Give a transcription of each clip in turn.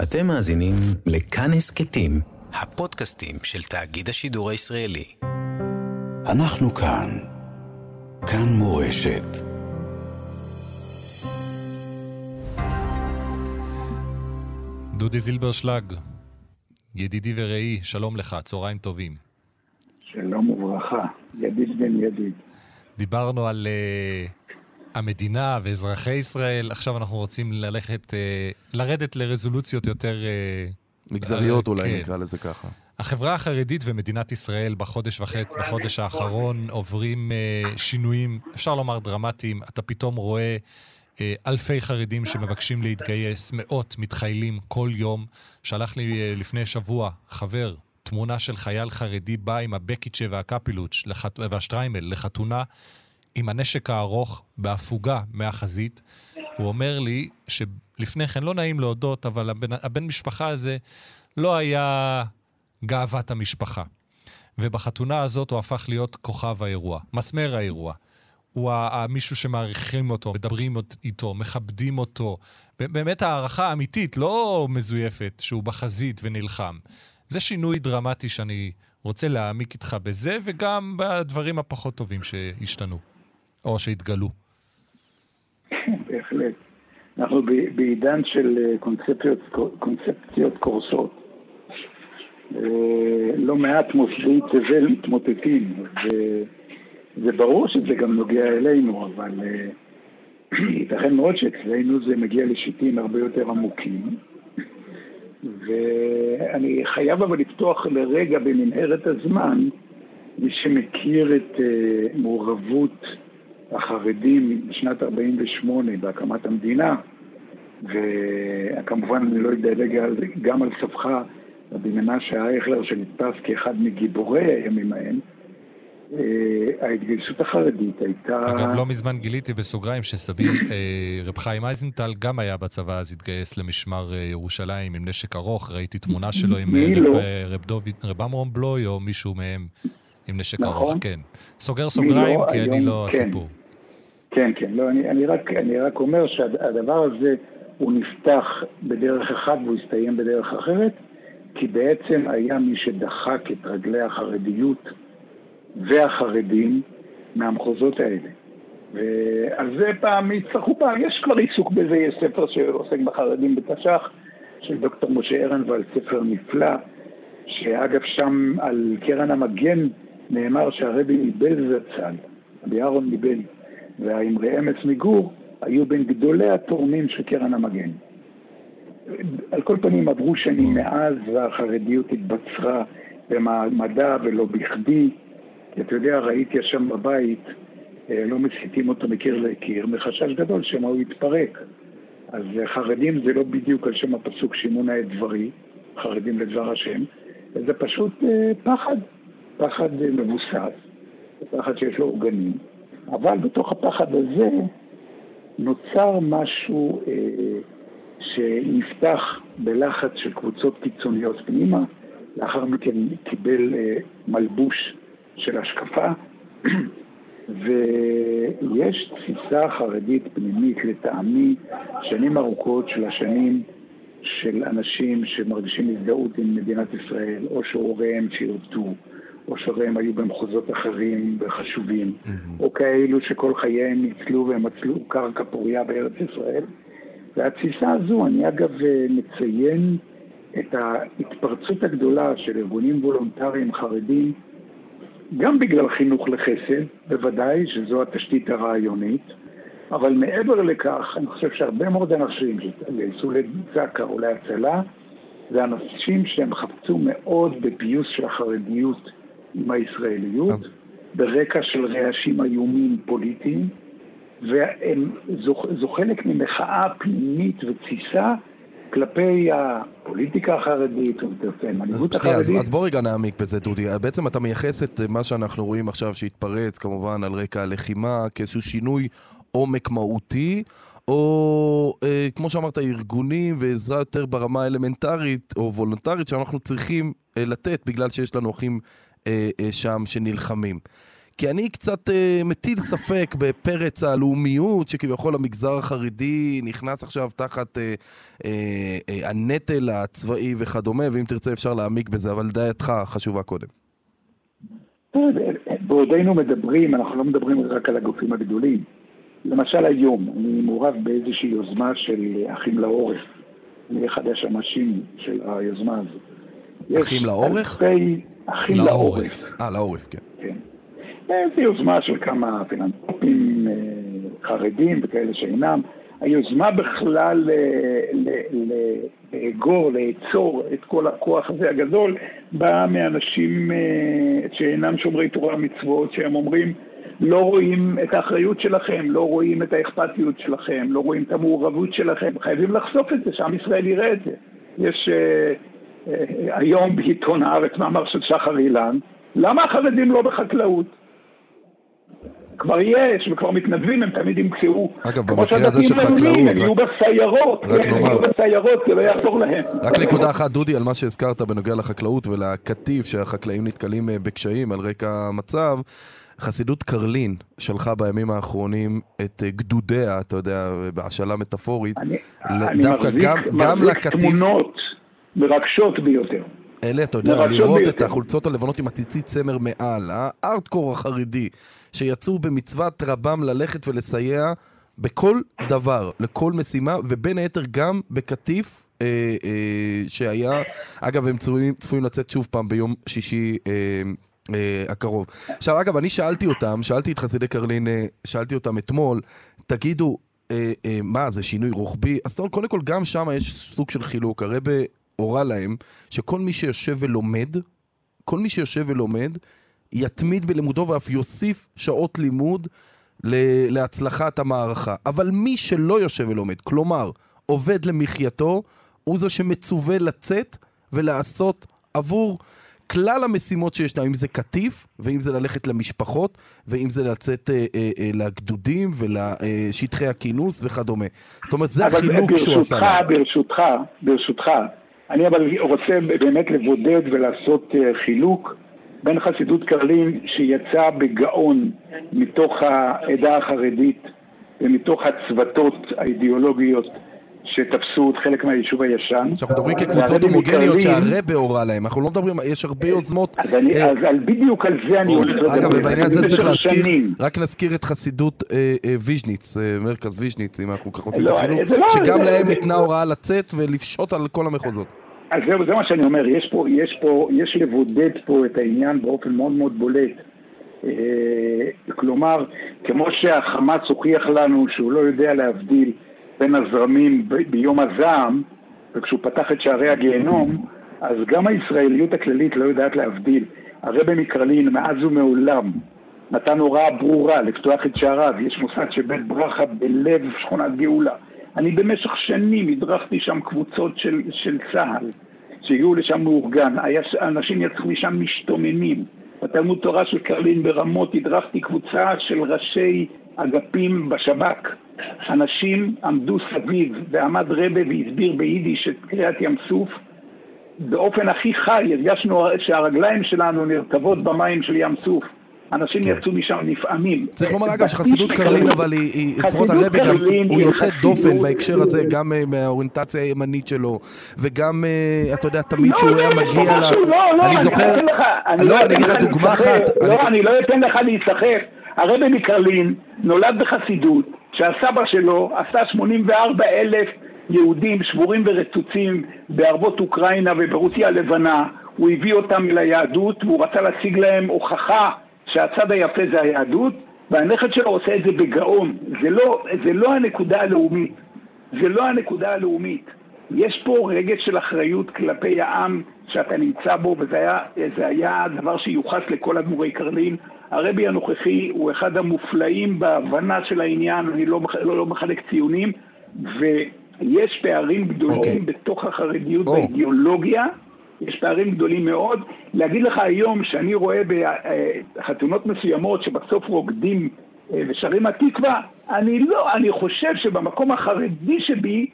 אתם מאזינים לכאן הסכתים, הפודקאסטים של תאגיד השידור הישראלי. אנחנו כאן. כאן מורשת. דודי זילברשלג, ידידי ורעי, שלום לך, צהריים טובים. שלום וברכה, ידיד בן ידיד. דיברנו על uh, המדינה ואזרחי ישראל, עכשיו אנחנו רוצים ללכת, uh, לרדת לרזולוציות יותר... Uh, מגזריות אולי כן. נקרא לזה ככה. החברה החרדית ומדינת ישראל בחודש וחצי, בחודש האחרון עוברים uh, שינויים, אפשר לומר דרמטיים. אתה פתאום רואה uh, אלפי חרדים שמבקשים להתגייס, מאות מתחיילים כל יום. שלח לי uh, לפני שבוע חבר תמונה של חייל חרדי בא עם הבקיצ'ה והקפילוץ' לחת... והשטריימל לחתונה עם הנשק הארוך בהפוגה מהחזית. הוא אומר לי שלפני כן, לא נעים להודות, אבל הבן, הבן משפחה הזה לא היה גאוות המשפחה. ובחתונה הזאת הוא הפך להיות כוכב האירוע, מסמר האירוע. הוא מישהו שמעריכים אותו, מדברים איתו, מכבדים אותו. באמת הערכה אמיתית, לא מזויפת, שהוא בחזית ונלחם. זה שינוי דרמטי שאני רוצה להעמיק איתך בזה, וגם בדברים הפחות טובים שהשתנו, או שהתגלו. בהחלט. אנחנו בעידן של אה, קונספציות, קונספציות קורסות. אה, לא מעט מוסדי תבל מתמוטטים, וזה ברור שזה גם נוגע אלינו, אבל אה, ייתכן מאוד שאצלנו זה מגיע לשיטים הרבה יותר עמוקים. ואני חייב אבל לפתוח לרגע במנהרת הזמן, מי שמכיר את מעורבות החרדים בשנת 48' בהקמת המדינה, וכמובן אני לא אדלג גם על סבך רבי מנשה אייכלר שנתפס כאחד מגיבורי הימים ההם, uh, ההתגייסות החרדית הייתה... אגב, לא מזמן גיליתי בסוגריים שסבי, אה, רב חיים אייזנטל, גם היה בצבא, אז התגייס למשמר אה, ירושלים עם נשק ארוך, ראיתי תמונה שלו עם אה, לא? רב, אה, רב עמרום בלוי או מישהו מהם עם נשק נכון. ארוך, כן. סוגר סוגריים, לא? כי אני לא כן. הסיפור. כן, כן, לא, אני, אני, רק, אני רק אומר שהדבר הזה הוא נפתח בדרך אחת והוא הסתיים בדרך אחרת, כי בעצם היה מי שדחק את רגלי החרדיות והחרדים מהמחוזות האלה. ועל זה פעם יצטרכו פעם, יש כבר עיסוק בזה, יש ספר שעוסק בחרדים בתש"ח של דוקטור משה ארנבלד, ספר נפלא, שאגב שם על קרן המגן נאמר שהרבי מבלז זצ"ל, רבי אהרון מבלז, והאמרי אמץ מגור היו בין גדולי התורמים של קרן המגן. על כל פנים עברו שנים מאז והחרדיות התבצרה במעמדה ולא בכדי. אתה יודע, ראיתי שם בבית, אה, לא מסיתים אותו מקיר לקיר, מחשש גדול שמא הוא יתפרק. אז אה, חרדים זה לא בדיוק על שם הפסוק שימונה את דברי, חרדים לדבר השם, זה פשוט אה, פחד, פחד מבוסס, פחד שיש לו עוגנים, אבל בתוך הפחד הזה נוצר משהו אה, שנפתח בלחץ של קבוצות קיצוניות פנימה, לאחר מכן קיבל אה, מלבוש של השקפה, ויש תפיסה חרדית פנימית לטעמי שנים ארוכות של השנים של אנשים שמרגישים הזדהות עם מדינת ישראל, או שהוריהם שירתו, או שהוריהם היו במחוזות אחרים וחשובים, או כאלו שכל חייהם ניצלו והם מצלו קרקע פוריה בארץ ישראל. והתפיסה הזו, אני אגב אה, מציין את ההתפרצות הגדולה של ארגונים וולונטריים חרדים, גם בגלל חינוך לחסד, בוודאי, שזו התשתית הרעיונית, אבל מעבר לכך, אני חושב שהרבה מאוד אנשים שהתגייסו לצעקה או להצלה, זה אנשים שהם חפצו מאוד בפיוס של החרדיות עם הישראליות, אז- ברקע של רעשים איומים פוליטיים, וזו חלק ממחאה פנימית ותסיסה כלפי הפוליטיקה החרדית, או תרצה, אז המנהיגות שנייה, אז, החרדית. אז בוא רגע נעמיק בזה, דודי. בעצם אתה מייחס את מה שאנחנו רואים עכשיו שהתפרץ, כמובן, על רקע הלחימה, כאיזשהו שינוי עומק מהותי, או אה, כמו שאמרת, ארגונים ועזרה יותר ברמה האלמנטרית או וולונטרית שאנחנו צריכים אה, לתת בגלל שיש לנו אחים אה, אה, שם שנלחמים. כי אני קצת אה, מטיל ספק בפרץ הלאומיות, שכביכול המגזר החרדי נכנס עכשיו תחת אה, אה, אה, הנטל הצבאי וכדומה, ואם תרצה אפשר להעמיק בזה, אבל דעתך חשובה קודם. בעודנו מדברים, אנחנו לא מדברים רק על הגופים הגדולים. למשל היום, אני מעורב באיזושהי יוזמה של אחים לעורף. אני אחד השמשים של היוזמה הזו. אחים לאורך? אחים לעורף. אה, לעורף, כן. כן. זו יוזמה של כמה פילנטרופים אה, חרדים וכאלה שאינם. היוזמה בכלל לאגור, לאצור את כל הכוח הזה הגדול, באה מאנשים אה, שאינם שומרי תורה ומצוות, שהם אומרים, לא רואים את האחריות שלכם, לא רואים את האכפתיות שלכם, לא רואים את המעורבות שלכם, חייבים לחשוף את זה, שעם ישראל יראה את זה. יש uh, uh, היום בעיתון הארץ מאמר של שחר אילן, למה החרדים לא בחקלאות? כבר יש, וכבר מתנדבים, הם תמיד ימצאו. אגב, במקרה הזה של חקלאות... הם יהיו בסיירות, רק נאמר... הם יהיו בסיירות, זה לא יעזור להם. רק נקודה אחת, דודי, על מה שהזכרת בנוגע לחקלאות ולקטיף, שהחקלאים נתקלים אה, בקשיים על רקע המצב. חסידות קרלין שלחה בימים האחרונים את אה, גדודיה, אתה יודע, בהשאלה מטאפורית. אני, אני מחזיק, גם, מחזיק גם לקטיף... תמונות מרגשות ביותר. אלה, אתה יודע, לראות ביותר. את החולצות הלבנות עם הציצית צמר מעל, הארטקור החרדי, שיצאו במצוות רבם ללכת ולסייע בכל דבר, לכל משימה, ובין היתר גם בקטיף אה, אה, שהיה, אגב, הם צפויים, צפויים לצאת שוב פעם ביום שישי אה, אה, הקרוב. עכשיו, אגב, אני שאלתי אותם, שאלתי את חסידי קרלין, אה, שאלתי אותם אתמול, תגידו, אה, אה, מה, זה שינוי רוחבי? אז קודם כל, גם שם יש סוג של חילוק. הרבה הורה להם שכל מי שיושב ולומד, כל מי שיושב ולומד, יתמיד בלימודו ואף יוסיף שעות לימוד להצלחת המערכה. אבל מי שלא יושב ולומד, כלומר, עובד למחייתו, הוא זה שמצווה לצאת ולעשות עבור כלל המשימות שישנם, אם זה קטיף, ואם זה ללכת למשפחות, ואם זה לצאת אה, אה, אה, לגדודים ולשטחי הכינוס וכדומה. זאת אומרת, זה החינוך שהוא עשה להם. ברשותך, ברשותך, אני אבל רוצה באמת לבודד ולעשות אה, חילוק בין חסידות קרלין שיצאה בגאון מתוך העדה החרדית ומתוך הצבתות האידיאולוגיות שתפסו את חלק מהיישוב הישן. אנחנו מדברים כקבוצות הומוגניות שהרב הורה להם, אנחנו לא מדברים, יש הרבה יוזמות. אז, אני, אה, אז בדיוק על זה אני הולך לדבר. אגב, ובעניין הזה צריך להזכיר, רק נזכיר את חסידות אה, אה, ויז'ניץ, מרכז ויז'ניץ, אם אנחנו ככה עושים את לא, החילוק, לא, שגם להם ניתנה הוראה לצאת ולפשוט על כל המחוזות. אז זהו, זה מה שאני אומר, יש פה, יש פה, יש לבודד פה את העניין באופן מאוד מאוד בולט. כלומר, כמו שהחמאס הוכיח לנו שהוא לא יודע להבדיל בין הזרמים ב- ביום הזעם, וכשהוא פתח את שערי הגיהנום, אז גם הישראליות הכללית לא יודעת להבדיל. הרבי מקרלין מאז ומעולם נתן הוראה ברורה לפתוח את שעריו, יש מוסד של בית ברכה בלב שכונת גאולה. אני במשך שנים הדרכתי שם קבוצות של, של צה"ל, שהגיעו לשם מאורגן, אנשים יצאו משם משתוממים. בתלמוד תורה של קרלין ברמות הדרכתי קבוצה של ראשי אגפים בשב"כ. אנשים עמדו סביב ועמד רבה והסביר ביידיש את קריאת ים סוף באופן הכי חי, הרגשנו שהרגליים שלנו נרטבות במים של ים סוף. אנשים כן. יצאו משם נפעמים. צריך לומר אגב שחסידות קרלין אבל היא, לפחות הרבי גם, הוא יוצא דופן בהקשר הזה, גם אה, מהאוריינטציה הימנית שלו, וגם, אה, אתה יודע, תמיד שהוא היה מגיע ל... לא, לא, אני זוכר... לא, אני אגיד לך דוגמה אחת. לא, אני לא אתן לך להיסחף. הרבי מקרלין נולד בחסידות, שהסבא שלו עשה 84 אלף יהודים שבורים ורצוצים בערבות אוקראינה וברוסיה הלבנה, הוא הביא אותם ליהדות והוא רצה להציג להם הוכחה שהצד היפה זה היהדות, והנכד שלו עושה את זה בגאון. זה לא, זה לא הנקודה הלאומית. זה לא הנקודה הלאומית. יש פה רגש של אחריות כלפי העם שאתה נמצא בו, וזה היה, היה דבר שיוחס לכל אדמו"רי קרלין. הרבי הנוכחי הוא אחד המופלאים בהבנה של העניין, אני לא, לא, לא מחלק ציונים, ויש פערים גדולים okay. אוקיי. בתוך החרדיות oh. באידיאולוגיה. יש פערים גדולים מאוד. להגיד לך היום שאני רואה בחתונות מסוימות שבסוף רוקדים אה, ושרים התקווה, אני לא, אני חושב שבמקום החרדי שבי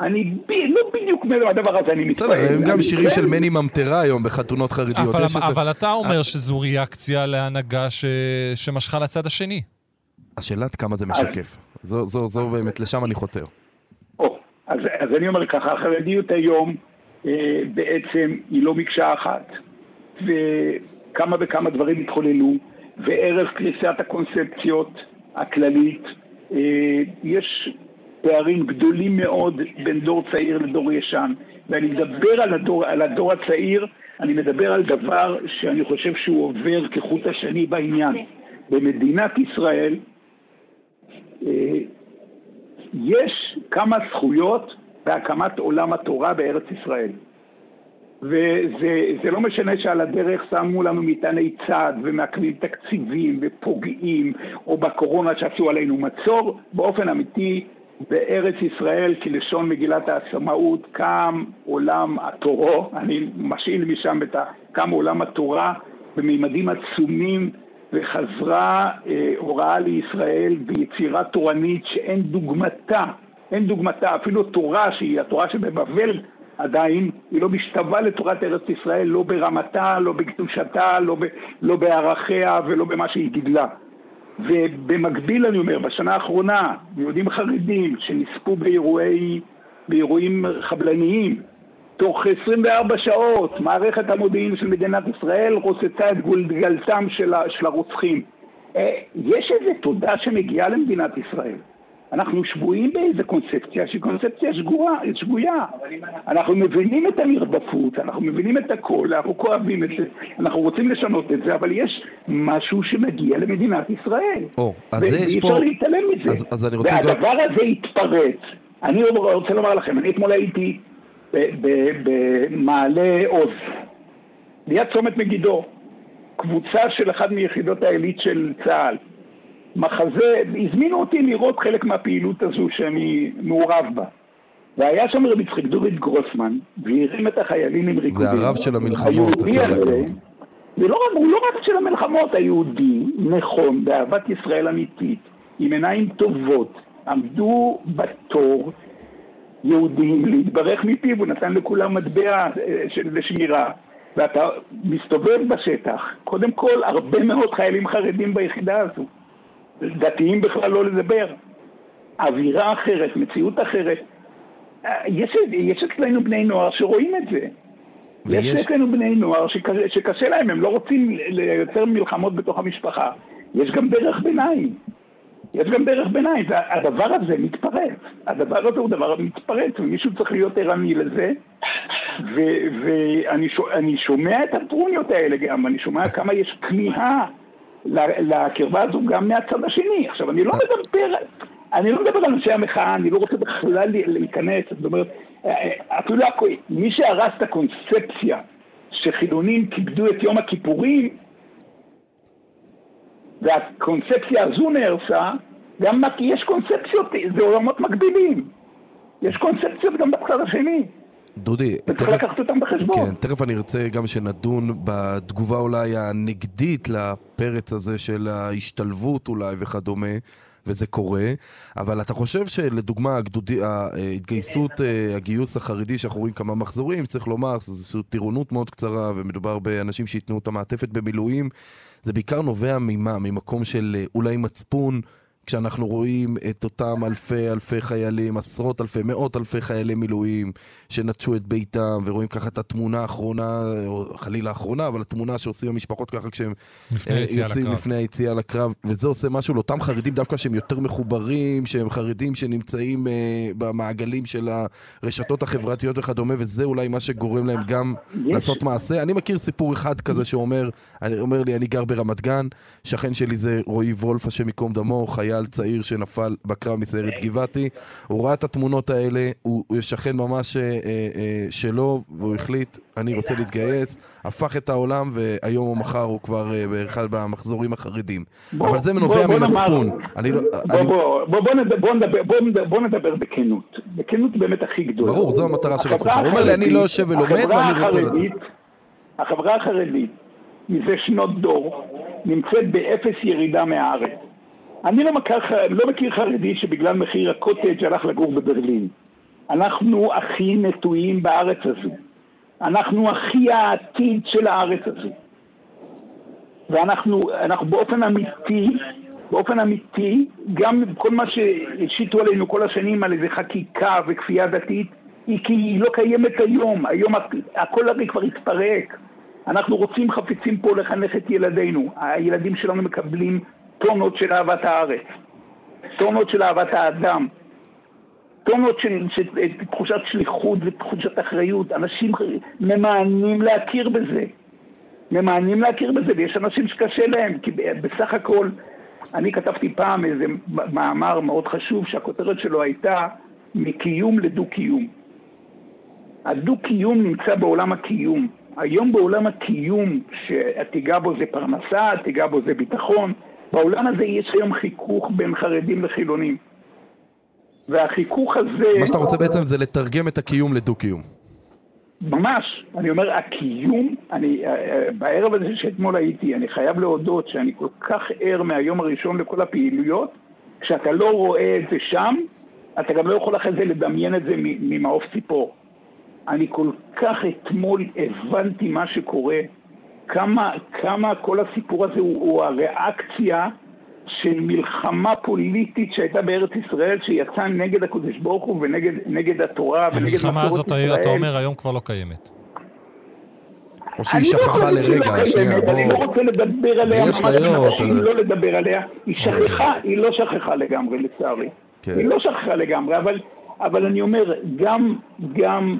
אני ב... לא בדיוק מהדבר הזה אני מתפעל. בסדר, הם גם שירים. של מני ממטרה היום בחתונות חרדיות. אבל, אבל אתה אומר שזו ריאקציה להנהגה ש... שמשכה לצד השני. השאלה עד כמה זה משקף. זו, זו, זו באמת, לשם אני חותר. או, אז, אז אני אומר ככה, החרדיות היום אה, בעצם היא לא מקשה אחת, וכמה וכמה דברים התחוללו, וערב קריסת הקונספציות הכללית, אה, יש פערים גדולים מאוד בין דור צעיר לדור ישן, ואני מדבר על הדור, על הדור הצעיר, אני מדבר על דבר שאני חושב שהוא עובר כחוט השני בעניין. במדינת ישראל, אה, יש כמה זכויות בהקמת עולם התורה בארץ ישראל. וזה זה לא משנה שעל הדרך שמו לנו מטעני צד ומעכבים תקציבים ופוגעים, או בקורונה שעשו עלינו מצור, באופן אמיתי בארץ ישראל, כלשון מגילת העצמאות, קם עולם התורו, אני משאיל משם את ה... קם עולם התורה בממדים עצומים וחזרה אה, הוראה לישראל ביצירה תורנית שאין דוגמתה, אין דוגמתה, אפילו תורה שהיא התורה שבבבל עדיין, היא לא משתווה לתורת ארץ ישראל, לא ברמתה, לא בקדושתה, לא, ב, לא בערכיה ולא במה שהיא גידלה. ובמקביל אני אומר, בשנה האחרונה, יהודים חרדים שנספו באירועי, באירועים חבלניים, תוך 24 שעות מערכת המודיעין של מדינת ישראל רוססה את גולגלתם של, הרוצחים. אה, יש איזו תודה שמגיעה למדינת ישראל. אנחנו שבויים באיזו קונספציה שהיא קונספציה שגויה, שגויה. אנחנו מבינים את הנרדפות, אנחנו מבינים את הכל, אנחנו כואבים את זה, אנחנו רוצים לשנות את זה, אבל יש משהו שמגיע למדינת ישראל. או, אז זה יש ואי פה... אפשר להתעלם מזה. אז- אז אני רוצה גם- והדבר הזה התפרץ. אני רוצה לומר לכם, אני אתמול הייתי במעלה עוז, ליד צומת מגידו, קבוצה של אחת מיחידות העילית של צה"ל. מחזה, הזמינו אותי לראות חלק מהפעילות הזו שאני מעורב בה. והיה שם רבי יצחק דוד גרוסמן, והרים את החיילים עם ריקודים. הרב של המלחמות, הזה, להגיד. ולא רק, הוא לא רק של המלחמות, היהודי, נכון, באהבת ישראל אמיתית, עם עיניים טובות, עמדו בתור יהודים להתברך מפיו, הוא נתן לכולם מטבע אה, לשמירה. ואתה מסתובב בשטח, קודם כל הרבה מאוד חיילים חרדים ביחידה הזו. דתיים בכלל לא לדבר. אווירה אחרת, מציאות אחרת. יש, יש אצלנו בני נוער שרואים את זה. יש ויש- אצלנו בני נוער שקשה, שקשה להם, הם לא רוצים לייצר מלחמות בתוך המשפחה. יש גם דרך ביניים. יש גם דרך ביניים, והדבר הזה מתפרץ. הדבר הזה הוא דבר מתפרץ, ומישהו צריך להיות ערני לזה. ואני שו- אני שומע את הטרוניות האלה גם, אני שומע כמה יש כמיהה לקרבה הזו גם מהצד השני. עכשיו, אני לא מדבר, אני לא מדבר על אנשי המחאה, אני לא רוצה בכלל להיכנס, זאת אומרת, אה, אפילו הכ- מי שהרס את הקונספציה שחילונים כיבדו את יום הכיפורים, והקונספציה הזו נהרסה, גם יש קונספציות, זה עולמות מקבילים. יש קונספציות גם בצד השני, דודי, וצריך תכף- לקחת אותם בחשבון. כן, תכף אני ארצה גם שנדון בתגובה אולי הנגדית לפרץ הזה של ההשתלבות אולי וכדומה, וזה קורה, אבל אתה חושב שלדוגמה הגדודי, ההתגייסות, אה, הגיוס החרדי שאנחנו רואים כמה מחזורים, צריך לומר, זו איזושהי טירונות מאוד קצרה, ומדובר באנשים שייתנו את המעטפת במילואים, זה בעיקר נובע ממה? ממקום של אה, אולי מצפון, כשאנחנו רואים את אותם אלפי אלפי חיילים, עשרות אלפי, מאות אלפי חיילי מילואים שנטשו את ביתם, ורואים ככה את התמונה האחרונה, או חלילה האחרונה, אבל התמונה שעושים המשפחות ככה כשהם לפני אה, יוצאים לקרב. לפני היציאה לקרב, וזה עושה משהו לאותם חרדים דווקא שהם יותר מחוברים, שהם חרדים שנמצאים אה, במעגלים של הרשתות החברתיות וכדומה, וזה אולי מה שגורם להם גם יש- לעשות מעשה. אני מכיר סיפור אחד כזה שאומר, אני אומר לי, אני גר ברמת גן, שכן שלי זה רועי וולף, השם ייקום דמו, חייל צעיר שנפל בקרב מסיירת גבעתי. הוא ראה את התמונות האלה, הוא הוא שכן ממש אה, אה, שלו, והוא החליט, אני רוצה להתגייס, הפך את העולם, והיום או מחר הוא כבר אה, באחד במחזורים החרדים. בוא- אבל זה בוא- נובע בוא נאמר- ממצפון. בוא, נדבר, בכנות. בכנות באמת הכי גדולה. ברור, זו המטרה של השיחה. הוא אומר לי, אני לא יושב ולומד ואני רוצה לצאת. החברה החרדית מזה שנות דור נמצאת באפס ירידה מהארץ. אני לא מכיר, לא מכיר חרדי שבגלל מחיר הקוטג' הלך לגור בברלין. אנחנו הכי נטועים בארץ הזו. אנחנו הכי העתיד של הארץ הזו. ואנחנו אנחנו באופן אמיתי, באופן אמיתי, גם כל מה שהשיתו עלינו כל השנים על איזה חקיקה וכפייה דתית, היא כי היא לא קיימת היום, היום הכל הרי כבר התפרק. אנחנו רוצים חפצים פה לחנך את ילדינו, הילדים שלנו מקבלים טונות של אהבת הארץ, טונות של אהבת האדם, טונות של, של, של תחושת שליחות ותחושת אחריות, אנשים ממאנים להכיר בזה, ממאנים להכיר בזה, ויש אנשים שקשה להם, כי בסך הכל, אני כתבתי פעם איזה מאמר מאוד חשוב שהכותרת שלו הייתה מקיום לדו-קיום. הדו-קיום נמצא בעולם הקיום. היום בעולם הקיום, שתיגע בו זה פרנסה, תיגע בו זה ביטחון, בעולם הזה יש היום חיכוך בין חרדים לחילונים. והחיכוך הזה... מה שאתה רוצה בעצם זה לתרגם את הקיום לדו-קיום. ממש, אני אומר, הקיום, אני, אה, בערב הזה שאתמול הייתי, אני חייב להודות שאני כל כך ער מהיום הראשון לכל הפעילויות, כשאתה לא רואה את זה שם, אתה גם לא יכול אחרי זה לדמיין את זה ממעוף ציפור. אני כל כך אתמול הבנתי מה שקורה, כמה, כמה כל הסיפור הזה הוא, הוא הריאקציה של מלחמה פוליטית שהייתה בארץ ישראל, שיצאה נגד הקדוש ברוך הוא ונגד התורה ונגד מסורת ישראל. המלחמה הזאת, אתה אומר, היום כבר לא קיימת. או שהיא לא שכחה לרגע, שנייה, בוא... אני לא רוצה לדבר עליה, יש לה יום, לא לדבר עליה. היא שכחה, היא לא שכחה לגמרי, לצערי. כן. היא לא שכחה לגמרי, אבל... אבל אני אומר, גם, גם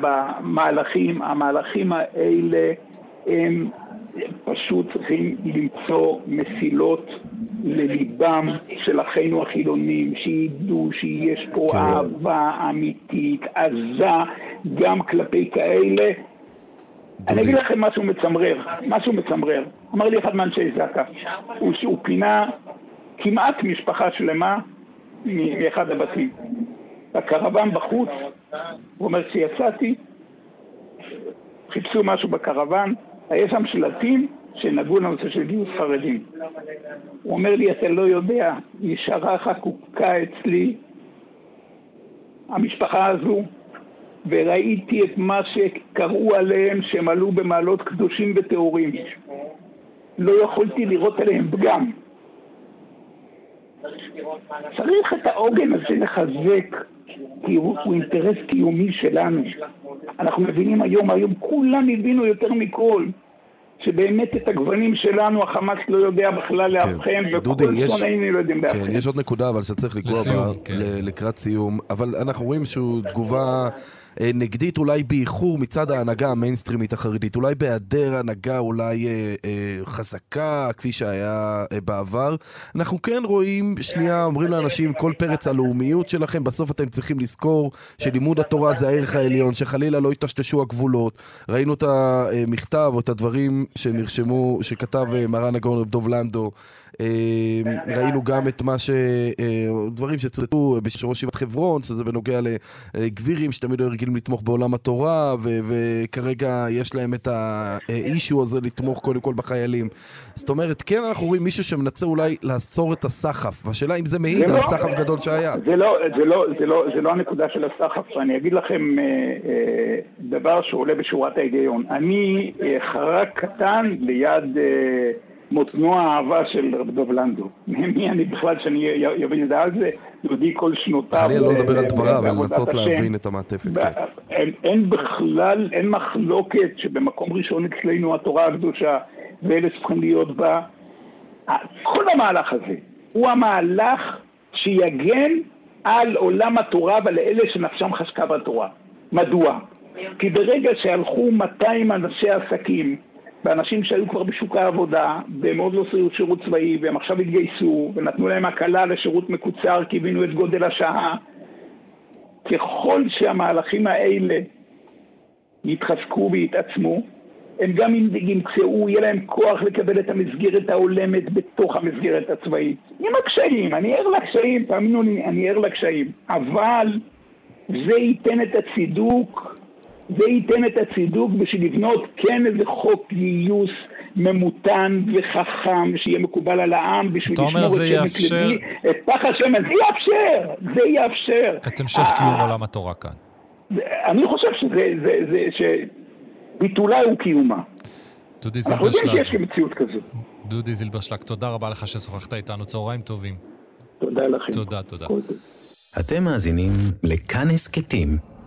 במהלכים, המהלכים האלה הם פשוט צריכים למצוא מסילות לליבם של אחינו החילונים, שידעו שיש פה כן. אהבה אמיתית, עזה, גם כלפי כאלה. דודי. אני אגיד לכם משהו מצמרר, משהו מצמרר. אמר לי אחד מאנשי זק"א, הוא, הוא פינה כמעט משפחה שלמה מאחד הבתים. בקרוון בחוץ, הוא אומר, כשיצאתי, חיפשו משהו בקרוון, היה שם שלטים שנגעו לנושא של גיוס חרדים. הוא אומר לי, אתה לא יודע, נשארה חקוקה אצלי המשפחה הזו, וראיתי את מה שקראו עליהם שהם עלו במעלות קדושים וטהורים. לא יכולתי לראות עליהם פגם. צריך את העוגן הזה לחזק, כי הוא, הוא אינטרס קיומי שלנו. אנחנו מבינים היום, היום כולם הבינו יותר מכל. שבאמת את הגוונים שלנו החמאס לא יודע בכלל כן. לאבחן, וכל שונאינו לא יודעים לאבחן. כן, יש עוד נקודה, אבל שאתה צריך לקרוא בה כן. לקראת סיום. אבל אנחנו רואים שהוא תגובה אה, נגדית אולי באיחור מצד ההנהגה המיינסטרימית החרדית, אולי בהיעדר הנהגה אולי אה, אה, חזקה, כפי שהיה אה, בעבר. אנחנו כן רואים, שנייה, אומרים לאנשים, כל פרץ הלאומיות שלכם, בסוף אתם צריכים לזכור שלימוד התורה זה הערך העליון, שחלילה לא יטשטשו הגבולות. ראינו את המכתב או את הדברים שנרשמו, שכתב אה, מרן הגאון דוב לנדו. אה, ראינו גם את מה ש... אה, דברים שצריכו בשרו ישיבת חברון, שזה בנוגע לגבירים שתמיד היו רגילים לתמוך בעולם התורה, ו- וכרגע יש להם את האישו הזה לתמוך קודם כל בחיילים. זאת אומרת, כן אנחנו רואים מישהו שמנסה אולי לעצור את הסחף, והשאלה אם זה מעיד על לא, סחף גדול שהיה. זה לא, זה, לא, זה, לא, זה לא הנקודה של הסחף, אני אגיד לכם אה, אה, דבר שעולה בשורת ההיגיון. אני אה, חרק קטן ליד... אה, מותנו האהבה של רב דב לנדו. מי אני בכלל שאני אבין את זה? יהודי כל שנותיו. חלילה לא לדבר על דבריו, אבל לנסות להבין את המעטפת. כן. אין בכלל, אין מחלוקת שבמקום ראשון אצלנו התורה הקדושה, ואלה צריכים להיות בה. כל המהלך הזה הוא המהלך שיגן על עולם התורה ועל אלה שנפשם חשקה בתורה. מדוע? כי ברגע שהלכו 200 אנשי עסקים באנשים שהיו כבר בשוק העבודה, והם עוד לא עשו שירות צבאי, והם עכשיו התגייסו, ונתנו להם הקלה לשירות מקוצר כי הבינו את גודל השעה. ככל שהמהלכים האלה יתחזקו ויתעצמו, הם גם ימצאו, יהיה להם כוח לקבל את המסגרת ההולמת בתוך המסגרת הצבאית. עם הקשיים, אני ער לקשיים, תאמינו לי, אני ער לקשיים. אבל זה ייתן את הצידוק זה ייתן את הצידוק בשביל לבנות כן איזה חוק גיוס ממותן וחכם, שיהיה מקובל על העם, בשביל לשמור את שבט לוי, את פח השמן, זה יאפשר, זה יאפשר. את המשך קיום עולם התורה כאן. אני חושב שזה, זה, זה, שביטולה הוא קיומה. דודי זילברשלג. אנחנו יודעים שיש מציאות כזו. דודי זילברשלג, תודה רבה לך ששוחחת איתנו, צהריים טובים. תודה לכם. תודה, תודה. אתם מאזינים לכאן הסכתים,